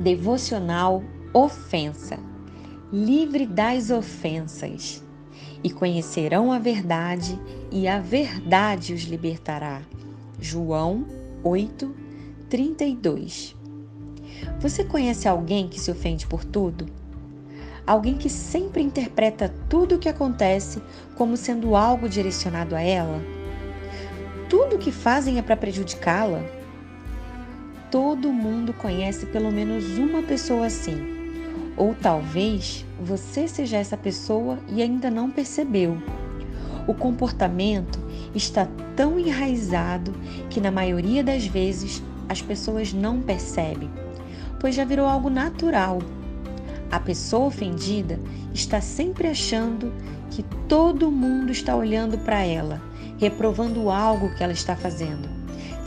Devocional Ofensa. Livre das ofensas. E conhecerão a verdade, e a verdade os libertará. João 8, 32. Você conhece alguém que se ofende por tudo? Alguém que sempre interpreta tudo o que acontece como sendo algo direcionado a ela? Tudo o que fazem é para prejudicá-la? Todo mundo conhece pelo menos uma pessoa assim. Ou talvez você seja essa pessoa e ainda não percebeu. O comportamento está tão enraizado que, na maioria das vezes, as pessoas não percebem, pois já virou algo natural. A pessoa ofendida está sempre achando que todo mundo está olhando para ela, reprovando algo que ela está fazendo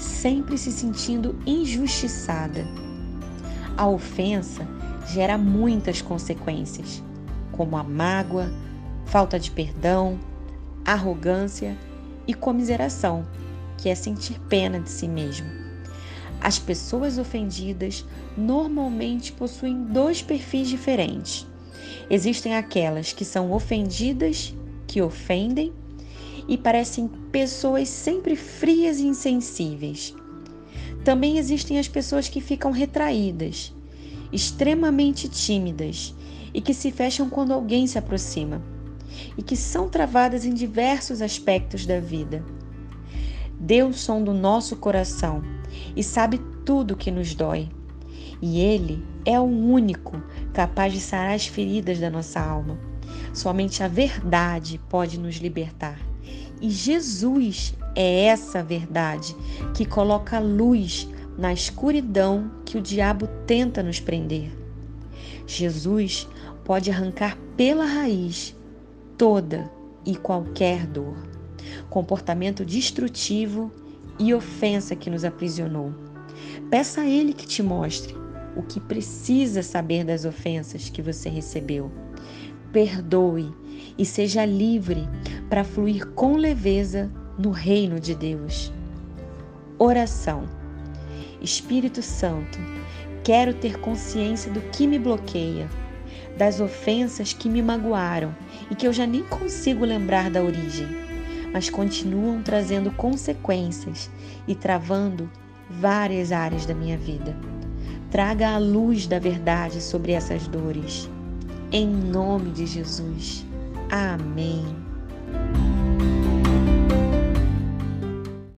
sempre se sentindo injustiçada. A ofensa gera muitas consequências, como a mágoa, falta de perdão, arrogância e comiseração, que é sentir pena de si mesmo. As pessoas ofendidas normalmente possuem dois perfis diferentes. Existem aquelas que são ofendidas, que ofendem, e parecem pessoas sempre frias e insensíveis. Também existem as pessoas que ficam retraídas, extremamente tímidas e que se fecham quando alguém se aproxima, e que são travadas em diversos aspectos da vida. Deus sonda o nosso coração e sabe tudo o que nos dói. E Ele é o único capaz de sarar as feridas da nossa alma. Somente a verdade pode nos libertar. E Jesus é essa verdade que coloca luz na escuridão que o diabo tenta nos prender. Jesus pode arrancar pela raiz toda e qualquer dor, comportamento destrutivo e ofensa que nos aprisionou. Peça a Ele que te mostre o que precisa saber das ofensas que você recebeu. Perdoe e seja livre para fluir com leveza no reino de Deus. Oração. Espírito Santo, quero ter consciência do que me bloqueia, das ofensas que me magoaram e que eu já nem consigo lembrar da origem, mas continuam trazendo consequências e travando várias áreas da minha vida. Traga a luz da verdade sobre essas dores. Em nome de Jesus. Amém. thank you